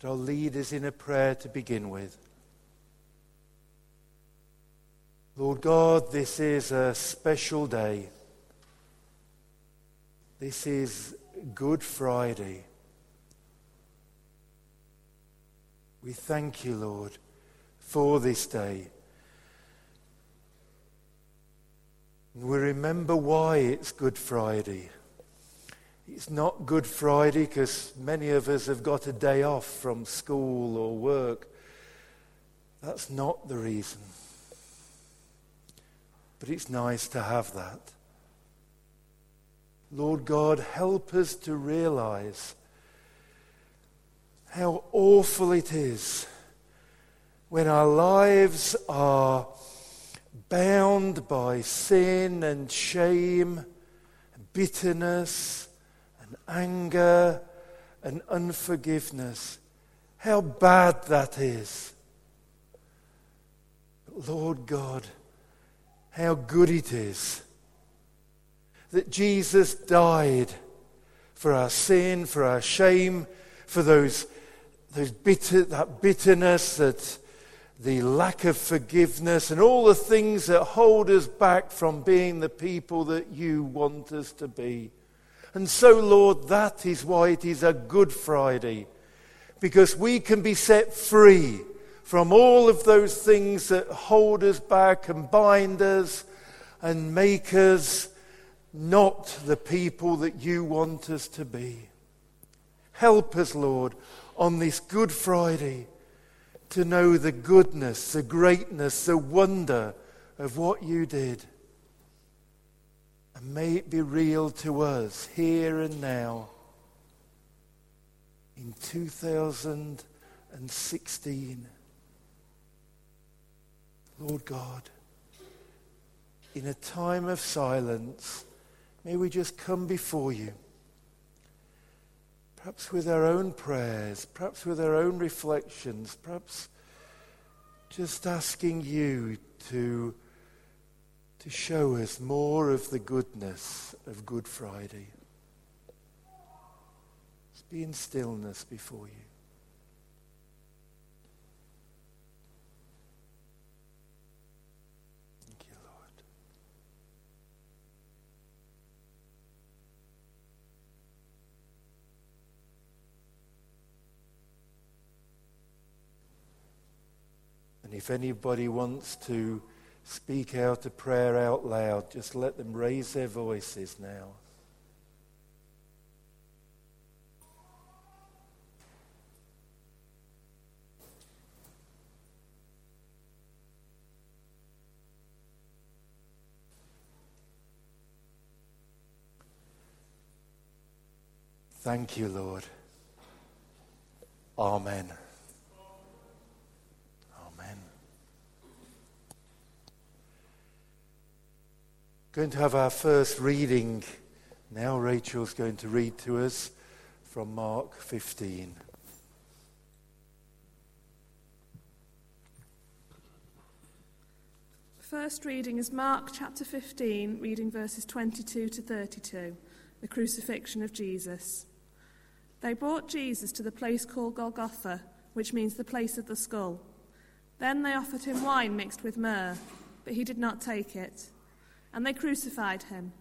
but I'll lead us in a prayer to begin with. Lord God, this is a special day. This is Good Friday. We thank you, Lord, for this day. We remember why it's Good Friday. It's not Good Friday because many of us have got a day off from school or work. That's not the reason. But it's nice to have that. Lord God, help us to realize how awful it is when our lives are bound by sin and shame, bitterness and anger and unforgiveness. How bad that is. But Lord God, how good it is that Jesus died for our sin, for our shame, for those, those bitter, that bitterness, that the lack of forgiveness, and all the things that hold us back from being the people that you want us to be. And so, Lord, that is why it is a Good Friday, because we can be set free from all of those things that hold us back and bind us and make us not the people that you want us to be. Help us, Lord, on this Good Friday to know the goodness, the greatness, the wonder of what you did. And may it be real to us here and now in 2016. Lord God, in a time of silence, may we just come before you. Perhaps with our own prayers, perhaps with our own reflections, perhaps just asking you to, to show us more of the goodness of Good Friday. Just be in stillness before you. And if anybody wants to speak out a prayer out loud, just let them raise their voices now. Thank you, Lord. Amen. Going to have our first reading now. Rachel's going to read to us from Mark 15. First reading is Mark chapter 15, reading verses 22 to 32, the crucifixion of Jesus. They brought Jesus to the place called Golgotha, which means the place of the skull. Then they offered him wine mixed with myrrh, but he did not take it and they crucified him.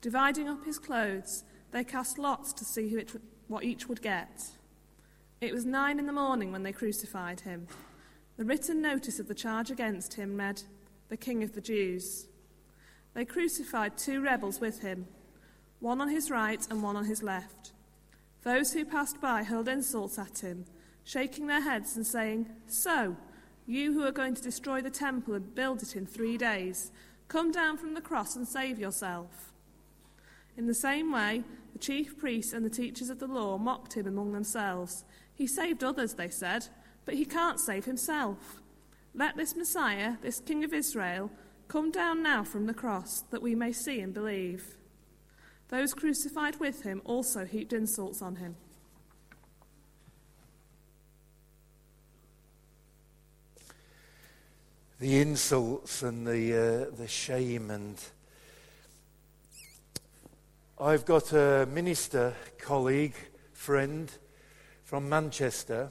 Dividing up his clothes, they cast lots to see it, what each would get. It was nine in the morning when they crucified him. The written notice of the charge against him read, The King of the Jews. They crucified two rebels with him, one on his right and one on his left. Those who passed by hurled insults at him, shaking their heads and saying, So, you who are going to destroy the temple and build it in three days, Come down from the cross and save yourself. In the same way, the chief priests and the teachers of the law mocked him among themselves. He saved others, they said, but he can't save himself. Let this Messiah, this King of Israel, come down now from the cross, that we may see and believe. Those crucified with him also heaped insults on him. The insults and the, uh, the shame. And I've got a minister colleague, friend from Manchester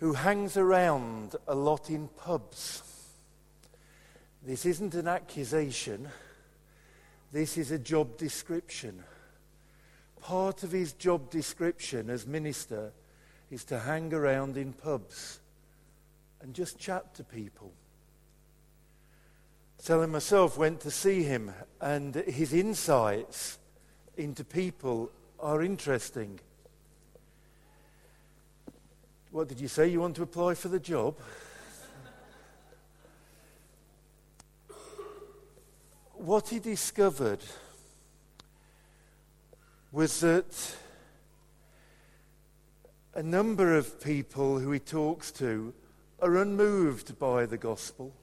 who hangs around a lot in pubs. This isn't an accusation, this is a job description. Part of his job description as minister is to hang around in pubs and just chat to people. Sally myself went to see him, and his insights into people are interesting. What did you say? You want to apply for the job? what he discovered was that a number of people who he talks to are unmoved by the gospel.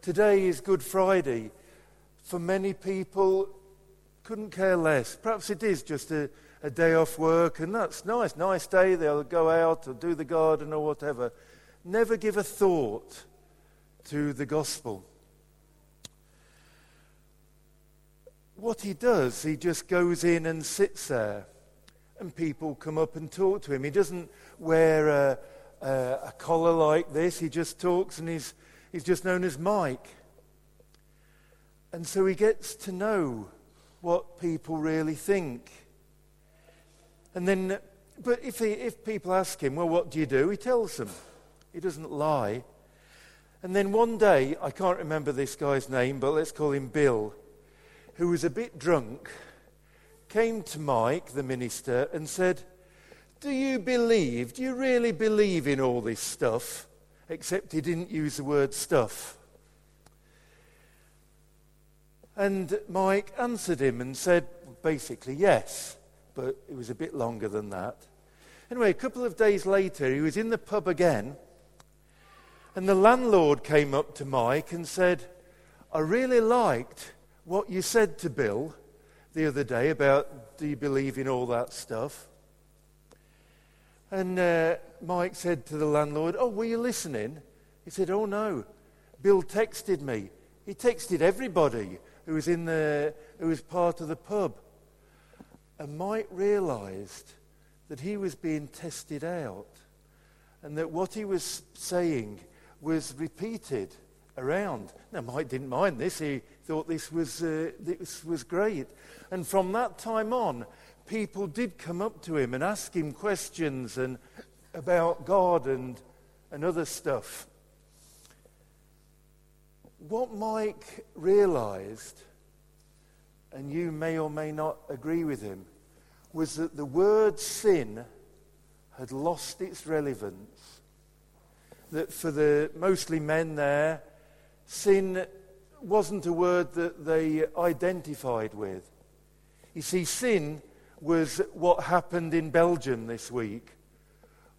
Today is Good Friday. For many people, couldn't care less. Perhaps it is just a, a day off work, and that's nice. Nice day. They'll go out or do the garden or whatever. Never give a thought to the gospel. What he does, he just goes in and sits there, and people come up and talk to him. He doesn't wear a, a, a collar like this, he just talks and he's, he's just known as Mike. And so he gets to know what people really think. And then, but if, he, if people ask him, well, what do you do? He tells them. He doesn't lie. And then one day, I can't remember this guy's name, but let's call him Bill, who was a bit drunk, came to Mike, the minister, and said, Do you believe, do you really believe in all this stuff? Except he didn't use the word stuff. And Mike answered him and said, basically, yes, but it was a bit longer than that. Anyway, a couple of days later, he was in the pub again, and the landlord came up to Mike and said, I really liked what you said to Bill the other day about do you believe in all that stuff? And uh, Mike said to the landlord, Oh, were you listening? He said, Oh, no. Bill texted me. He texted everybody who was, in the, who was part of the pub. And Mike realized that he was being tested out and that what he was saying was repeated around. Now, Mike didn't mind this. He thought this was, uh, this was great. And from that time on, people did come up to him and ask him questions and about God and, and other stuff. What Mike realized, and you may or may not agree with him, was that the word sin had lost its relevance. That for the mostly men there, sin wasn't a word that they identified with. You see, sin was what happened in Belgium this week,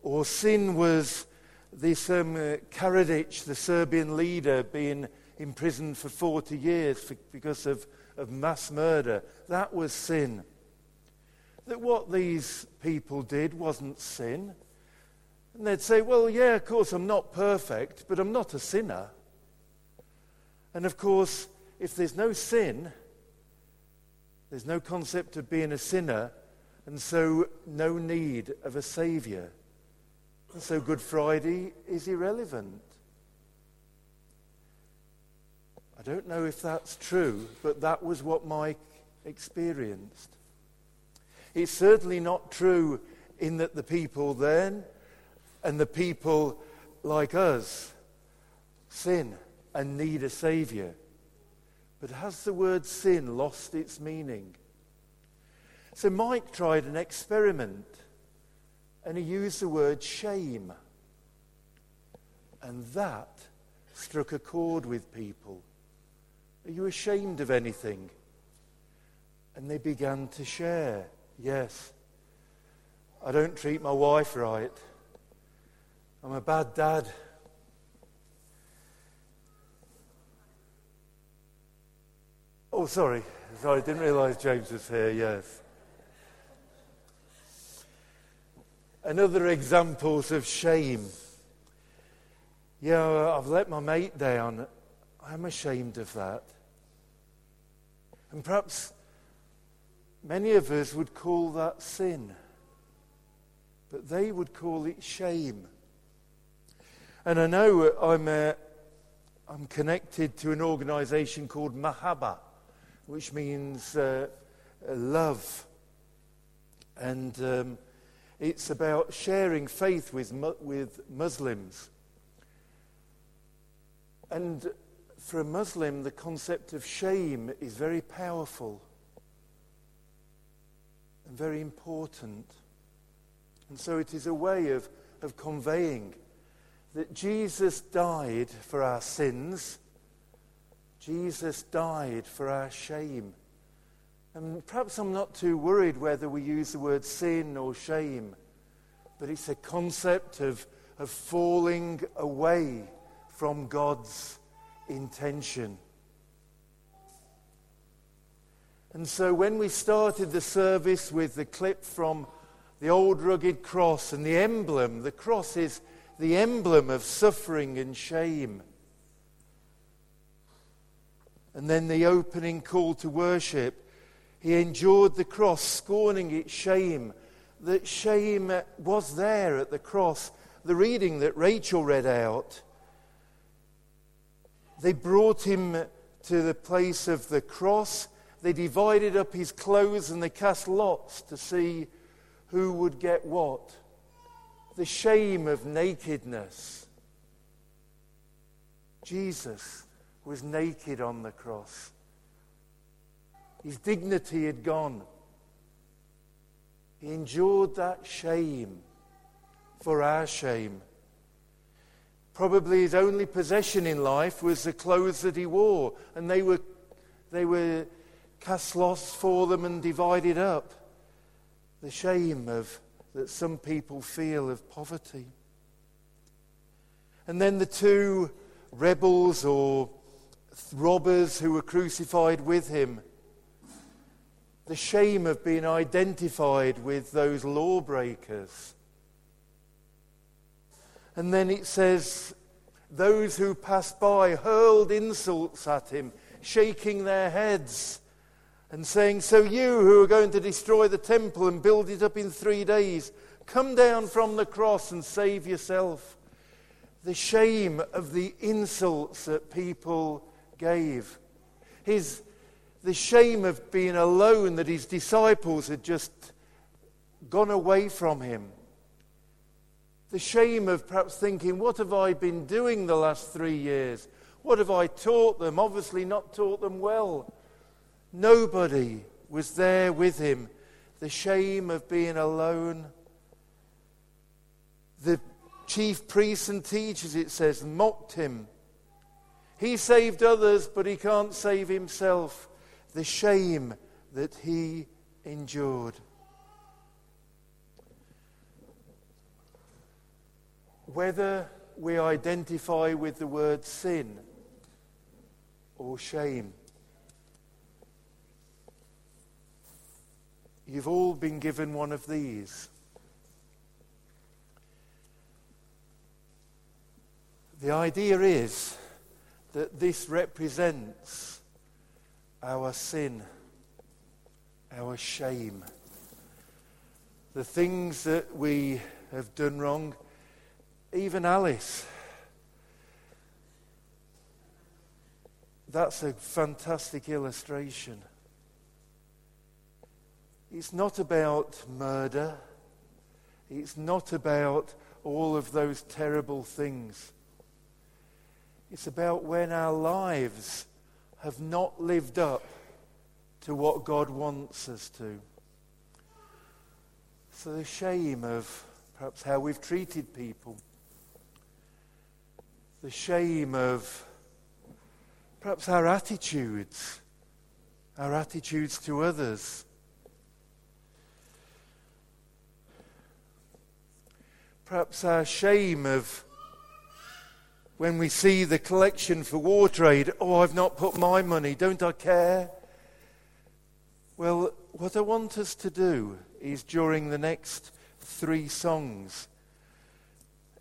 or sin was this um, uh, Karadzic, the Serbian leader, being imprisoned for 40 years for, because of, of mass murder. That was sin. That what these people did wasn't sin. And they'd say, well, yeah, of course, I'm not perfect, but I'm not a sinner. And of course, if there's no sin, there's no concept of being a sinner, and so no need of a Saviour. And so Good Friday is irrelevant. I don't know if that's true, but that was what Mike experienced. It's certainly not true in that the people then and the people like us sin and need a Saviour. But has the word sin lost its meaning? So Mike tried an experiment and he used the word shame. And that struck a chord with people. Are you ashamed of anything? And they began to share. Yes. I don't treat my wife right. I'm a bad dad. Oh, sorry. Sorry, I didn't realize James was here. Yes. Another examples of shame. Yeah, I've let my mate down. I'm ashamed of that. And perhaps many of us would call that sin. but they would call it shame. And I know I'm, uh, I'm connected to an organization called Mahabba, which means uh, love. And um, it's about sharing faith with, with Muslims. And for a Muslim, the concept of shame is very powerful and very important. And so it is a way of, of conveying that Jesus died for our sins, Jesus died for our shame. And perhaps I'm not too worried whether we use the word sin or shame, but it's a concept of, of falling away from God's intention. And so when we started the service with the clip from the old rugged cross and the emblem, the cross is the emblem of suffering and shame. And then the opening call to worship. He endured the cross, scorning its shame. That shame was there at the cross. The reading that Rachel read out. They brought him to the place of the cross. They divided up his clothes and they cast lots to see who would get what the shame of nakedness. Jesus was naked on the cross. His dignity had gone. He endured that shame for our shame. Probably his only possession in life was the clothes that he wore, and they were, they were cast lots for them and divided up. The shame of that some people feel of poverty. And then the two rebels or robbers who were crucified with him. The shame of being identified with those lawbreakers. And then it says, those who passed by hurled insults at him, shaking their heads and saying, So you who are going to destroy the temple and build it up in three days, come down from the cross and save yourself. The shame of the insults that people gave. His, the shame of being alone that his disciples had just gone away from him. The shame of perhaps thinking, What have I been doing the last three years? What have I taught them? Obviously, not taught them well. Nobody was there with him. The shame of being alone. The chief priests and teachers, it says, mocked him. He saved others, but he can't save himself. The shame that he endured. Whether we identify with the word sin or shame, You've all been given one of these. The idea is that this represents our sin, our shame, the things that we have done wrong. Even Alice. That's a fantastic illustration. It's not about murder. It's not about all of those terrible things. It's about when our lives have not lived up to what God wants us to. So the shame of perhaps how we've treated people, the shame of perhaps our attitudes, our attitudes to others perhaps our shame of when we see the collection for war trade, oh, I've not put my money, don't I care? Well, what I want us to do is during the next three songs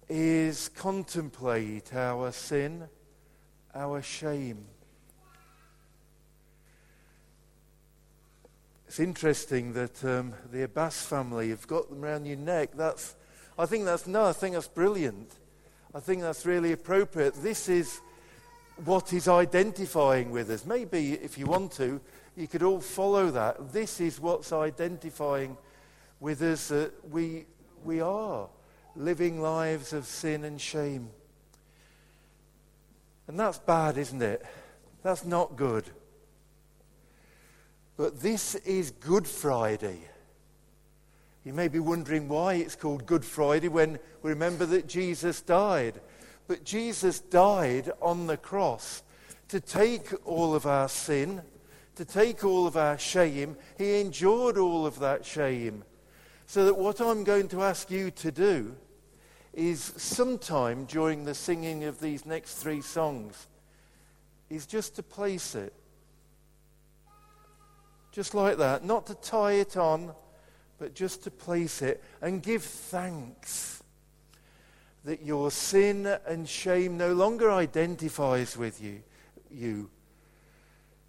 is contemplate our sin, our shame. It's interesting that um, the Abbas family have got them around your neck. That's I think that's no, I think that's brilliant. I think that's really appropriate. This is what is identifying with us. Maybe if you want to, you could all follow that. This is what's identifying with us that we, we are living lives of sin and shame. And that's bad, isn't it? That's not good. But this is Good Friday. You may be wondering why it's called Good Friday when we remember that Jesus died. But Jesus died on the cross to take all of our sin, to take all of our shame. He endured all of that shame. So that what I'm going to ask you to do is sometime during the singing of these next three songs is just to place it. Just like that. Not to tie it on, but just to place it and give thanks that your sin and shame no longer identifies with you, you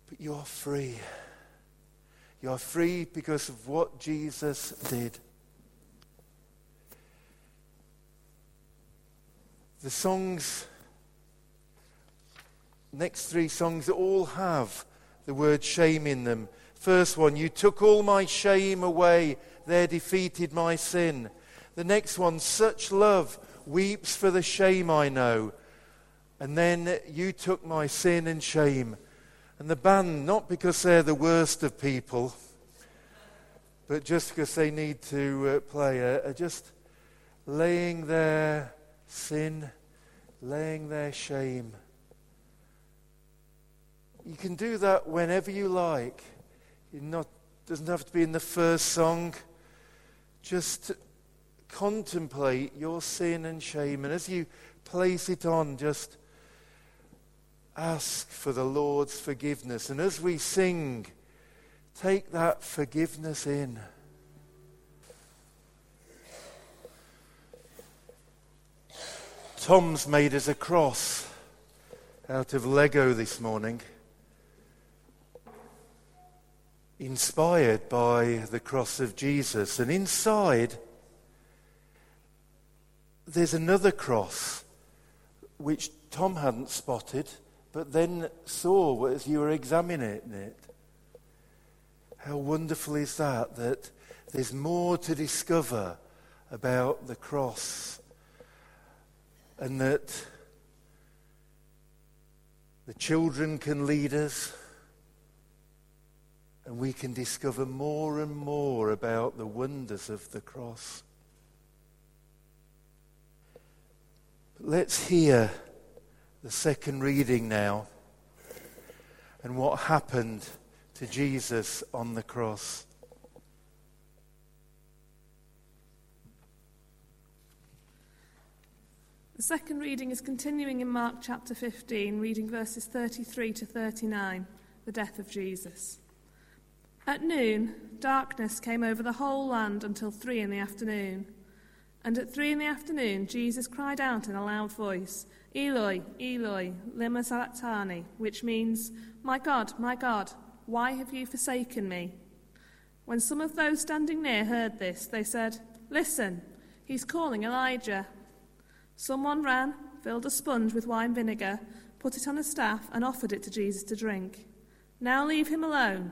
but you are free. You are free because of what Jesus did. The songs, next three songs, all have the word shame in them. First one, you took all my shame away, there defeated my sin. The next one, such love weeps for the shame I know. And then you took my sin and shame. And the band, not because they're the worst of people, but just because they need to uh, play, are, are just laying their sin, laying their shame. You can do that whenever you like. It doesn't have to be in the first song. Just contemplate your sin and shame, and as you place it on, just ask for the Lord's forgiveness. And as we sing, take that forgiveness in. Tom's made us a cross out of Lego this morning, inspired by the cross of Jesus. And inside, there's another cross which Tom hadn't spotted, but then saw as you were examining it. How wonderful is that? That there's more to discover about the cross and that the children can lead us and we can discover more and more about the wonders of the cross. But let's hear the second reading now and what happened to Jesus on the cross. The second reading is continuing in Mark chapter 15, reading verses 33 to 39, the death of Jesus. At noon, darkness came over the whole land until three in the afternoon. And at three in the afternoon, Jesus cried out in a loud voice, Eloi, Eloi, lema sabachthani, which means, My God, my God, why have you forsaken me? When some of those standing near heard this, they said, Listen, he's calling Elijah. Someone ran, filled a sponge with wine vinegar, put it on a staff, and offered it to Jesus to drink. Now leave him alone.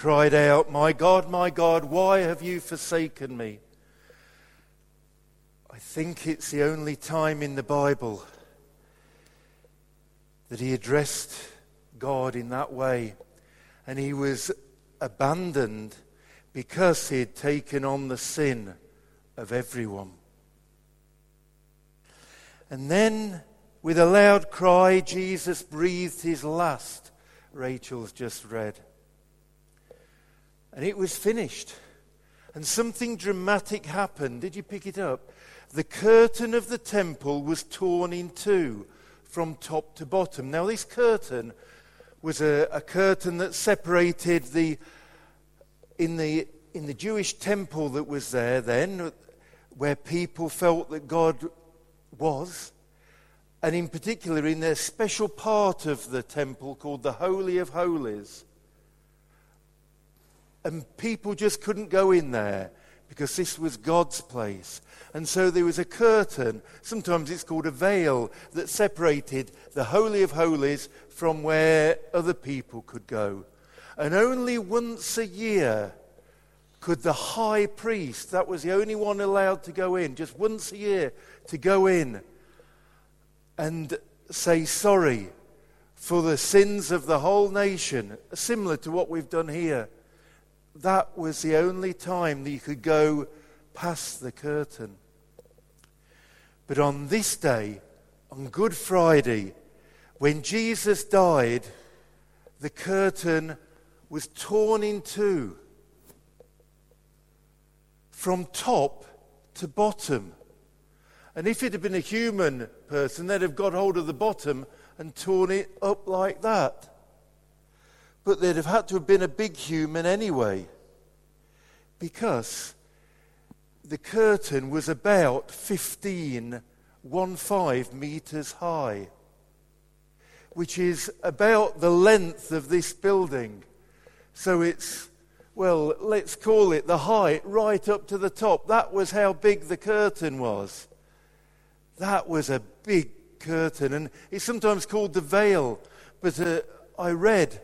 cried out, My God, my God, why have you forsaken me? I think it's the only time in the Bible that he addressed God in that way. And he was abandoned because he had taken on the sin of everyone. And then, with a loud cry, Jesus breathed his last Rachel's just read. And it was finished. And something dramatic happened. Did you pick it up? the curtain of the temple was torn in two from top to bottom. Now, this curtain was a, a curtain that separated the in the in the Jewish temple that was there then, where people felt that God was, and in particular in their special part of the temple called the Holy of Holies. And people just couldn't go in there because this was God's place. And so there was a curtain, sometimes it's called a veil, that separated the Holy of Holies from where other people could go. And only once a year could the high priest, that was the only one allowed to go in, just once a year to go in and say sorry for the sins of the whole nation, similar to what we've done here. That was the only time that you could go past the curtain. But on this day, on Good Friday, when Jesus died, the curtain was torn in two from top to bottom. And if it had been a human person, they'd have got hold of the bottom and torn it up like that. But they'd have had to have been a big human anyway. Because the curtain was about 15, 1 5 meters high, which is about the length of this building. So it's well, let's call it the height right up to the top. That was how big the curtain was. That was a big curtain. And it's sometimes called the veil. But uh, I read,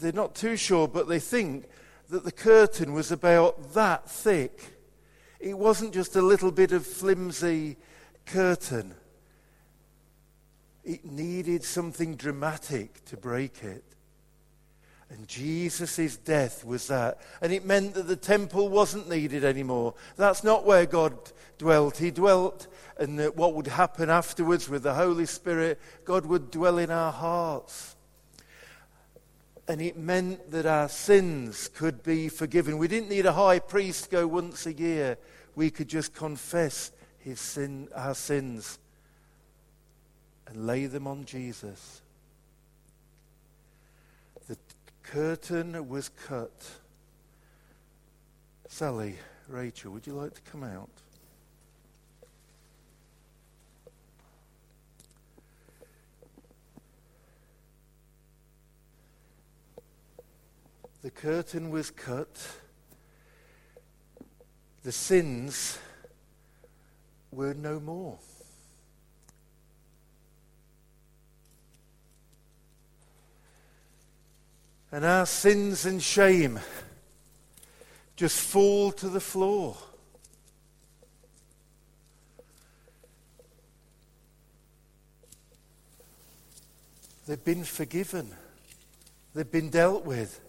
they're not too sure, but they think that the curtain was about that thick. It wasn't just a little bit of flimsy curtain, it needed something dramatic to break it. And Jesus' death was that. And it meant that the temple wasn't needed anymore. That's not where God dwelt. He dwelt, and what would happen afterwards with the Holy Spirit, God would dwell in our hearts. And it meant that our sins could be forgiven. We didn't need a high priest to go once a year. We could just confess his sin, our sins and lay them on Jesus The curtain was cut. Sally, Rachel, would you like to come out? The curtain was cut. The sins were no more. And our sins and shame just fall to the floor. They've been forgiven. They've been dealt with.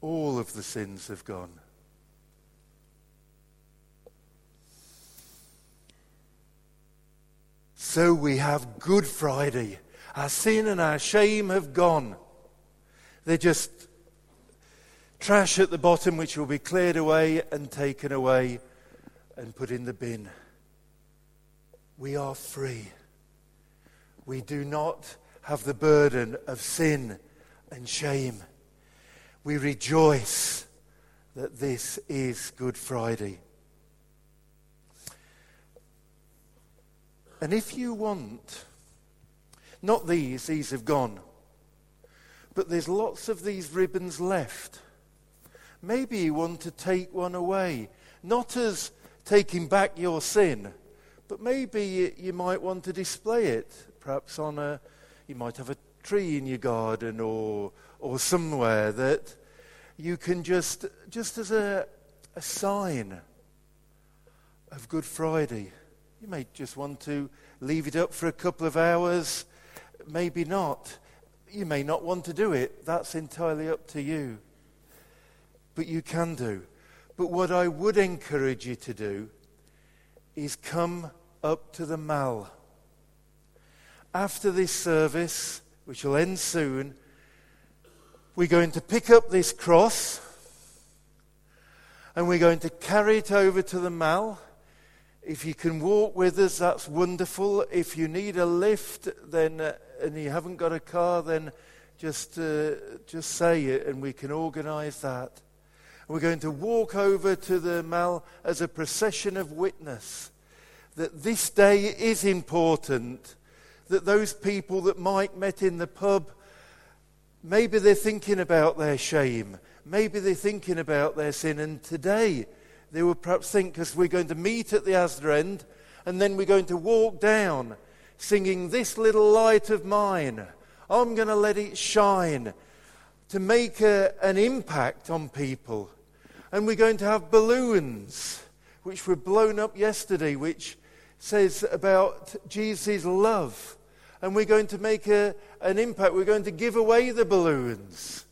all the sins have gone. So we have Good Friday. Our sin and our shame have gone. They're just trash at the bottom, which will be cleared away and taken away and put in the bin. We are free. We do not have the burden of sin and shame we rejoice that this is Good Friday. And if you want, not these, these have gone, but there's lots of these ribbons left. Maybe you want to take one away, not as taking back your sin, but maybe you, might want to display it, perhaps on a, you might have a tree in your garden or, or somewhere that you can just, just as a, a sign of Good Friday, you may just want to leave it up for a couple of hours, maybe not. You may not want to do it. That's entirely up to you. But you can do. But what I would encourage you to do is come up to the Mall. After this service, which will end soon, we're going to pick up this cross and we're going to carry it over to the Mall. If you can walk with us, that's wonderful. If you need a lift, then uh, and you haven't got a car, then just uh, just say it, and we can organise that. We're going to walk over to the Mall as a procession of witness that this day is important. That those people that Mike met in the pub, maybe they're thinking about their shame. Maybe they're thinking about their sin. And today, they will perhaps think, because we're going to meet at the Asda end, and then we're going to walk down singing, This little light of mine, I'm going to let it shine to make a, an impact on people. And we're going to have balloons, which were blown up yesterday, which says about Jesus' love. And we're going to make a, an impact. We're going to give away the balloons.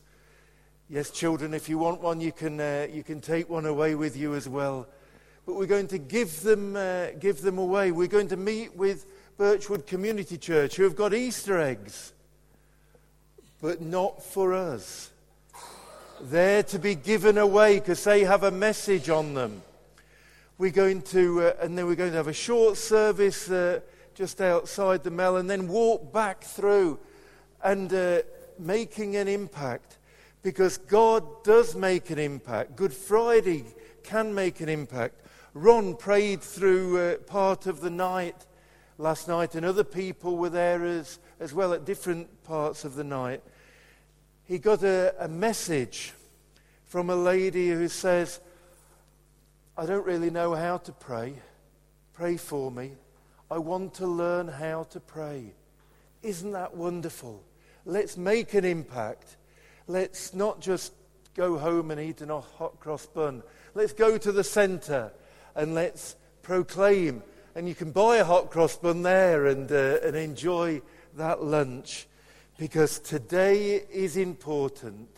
Yes, children, if you want one, you can, uh, you can take one away with you as well. But we're going to give them, uh, give them away. We're going to meet with Birchwood Community Church who have got Easter eggs, but not for us. They're to be given away because they have a message on them. We're going to, uh, and then we're going to have a short service uh, just outside the Mall and then walk back through and uh, making an impact because God does make an impact. Good Friday can make an impact. Ron prayed through uh, part of the night last night, and other people were there as, as well at different parts of the night. He got a, a message from a lady who says, I don't really know how to pray. Pray for me. I want to learn how to pray. Isn't that wonderful? Let's make an impact let's not just go home and eat a hot cross bun. Let's go to the centre and let's proclaim. And you can buy a hot cross bun there and, uh, and enjoy that lunch because today is important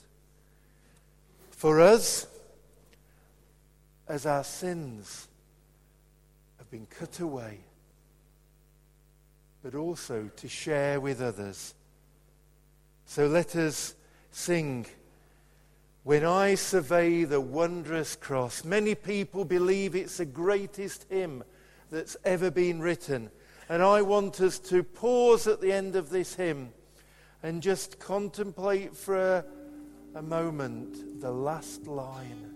for us as our sins have been cut away, but also to share with others. So let us sing. When I survey the wondrous cross, many people believe it's the greatest hymn that's ever been written. And I want us to pause at the end of this hymn and just contemplate for a, a moment the last line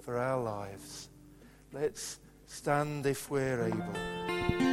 for our lives. Let's stand if we're able.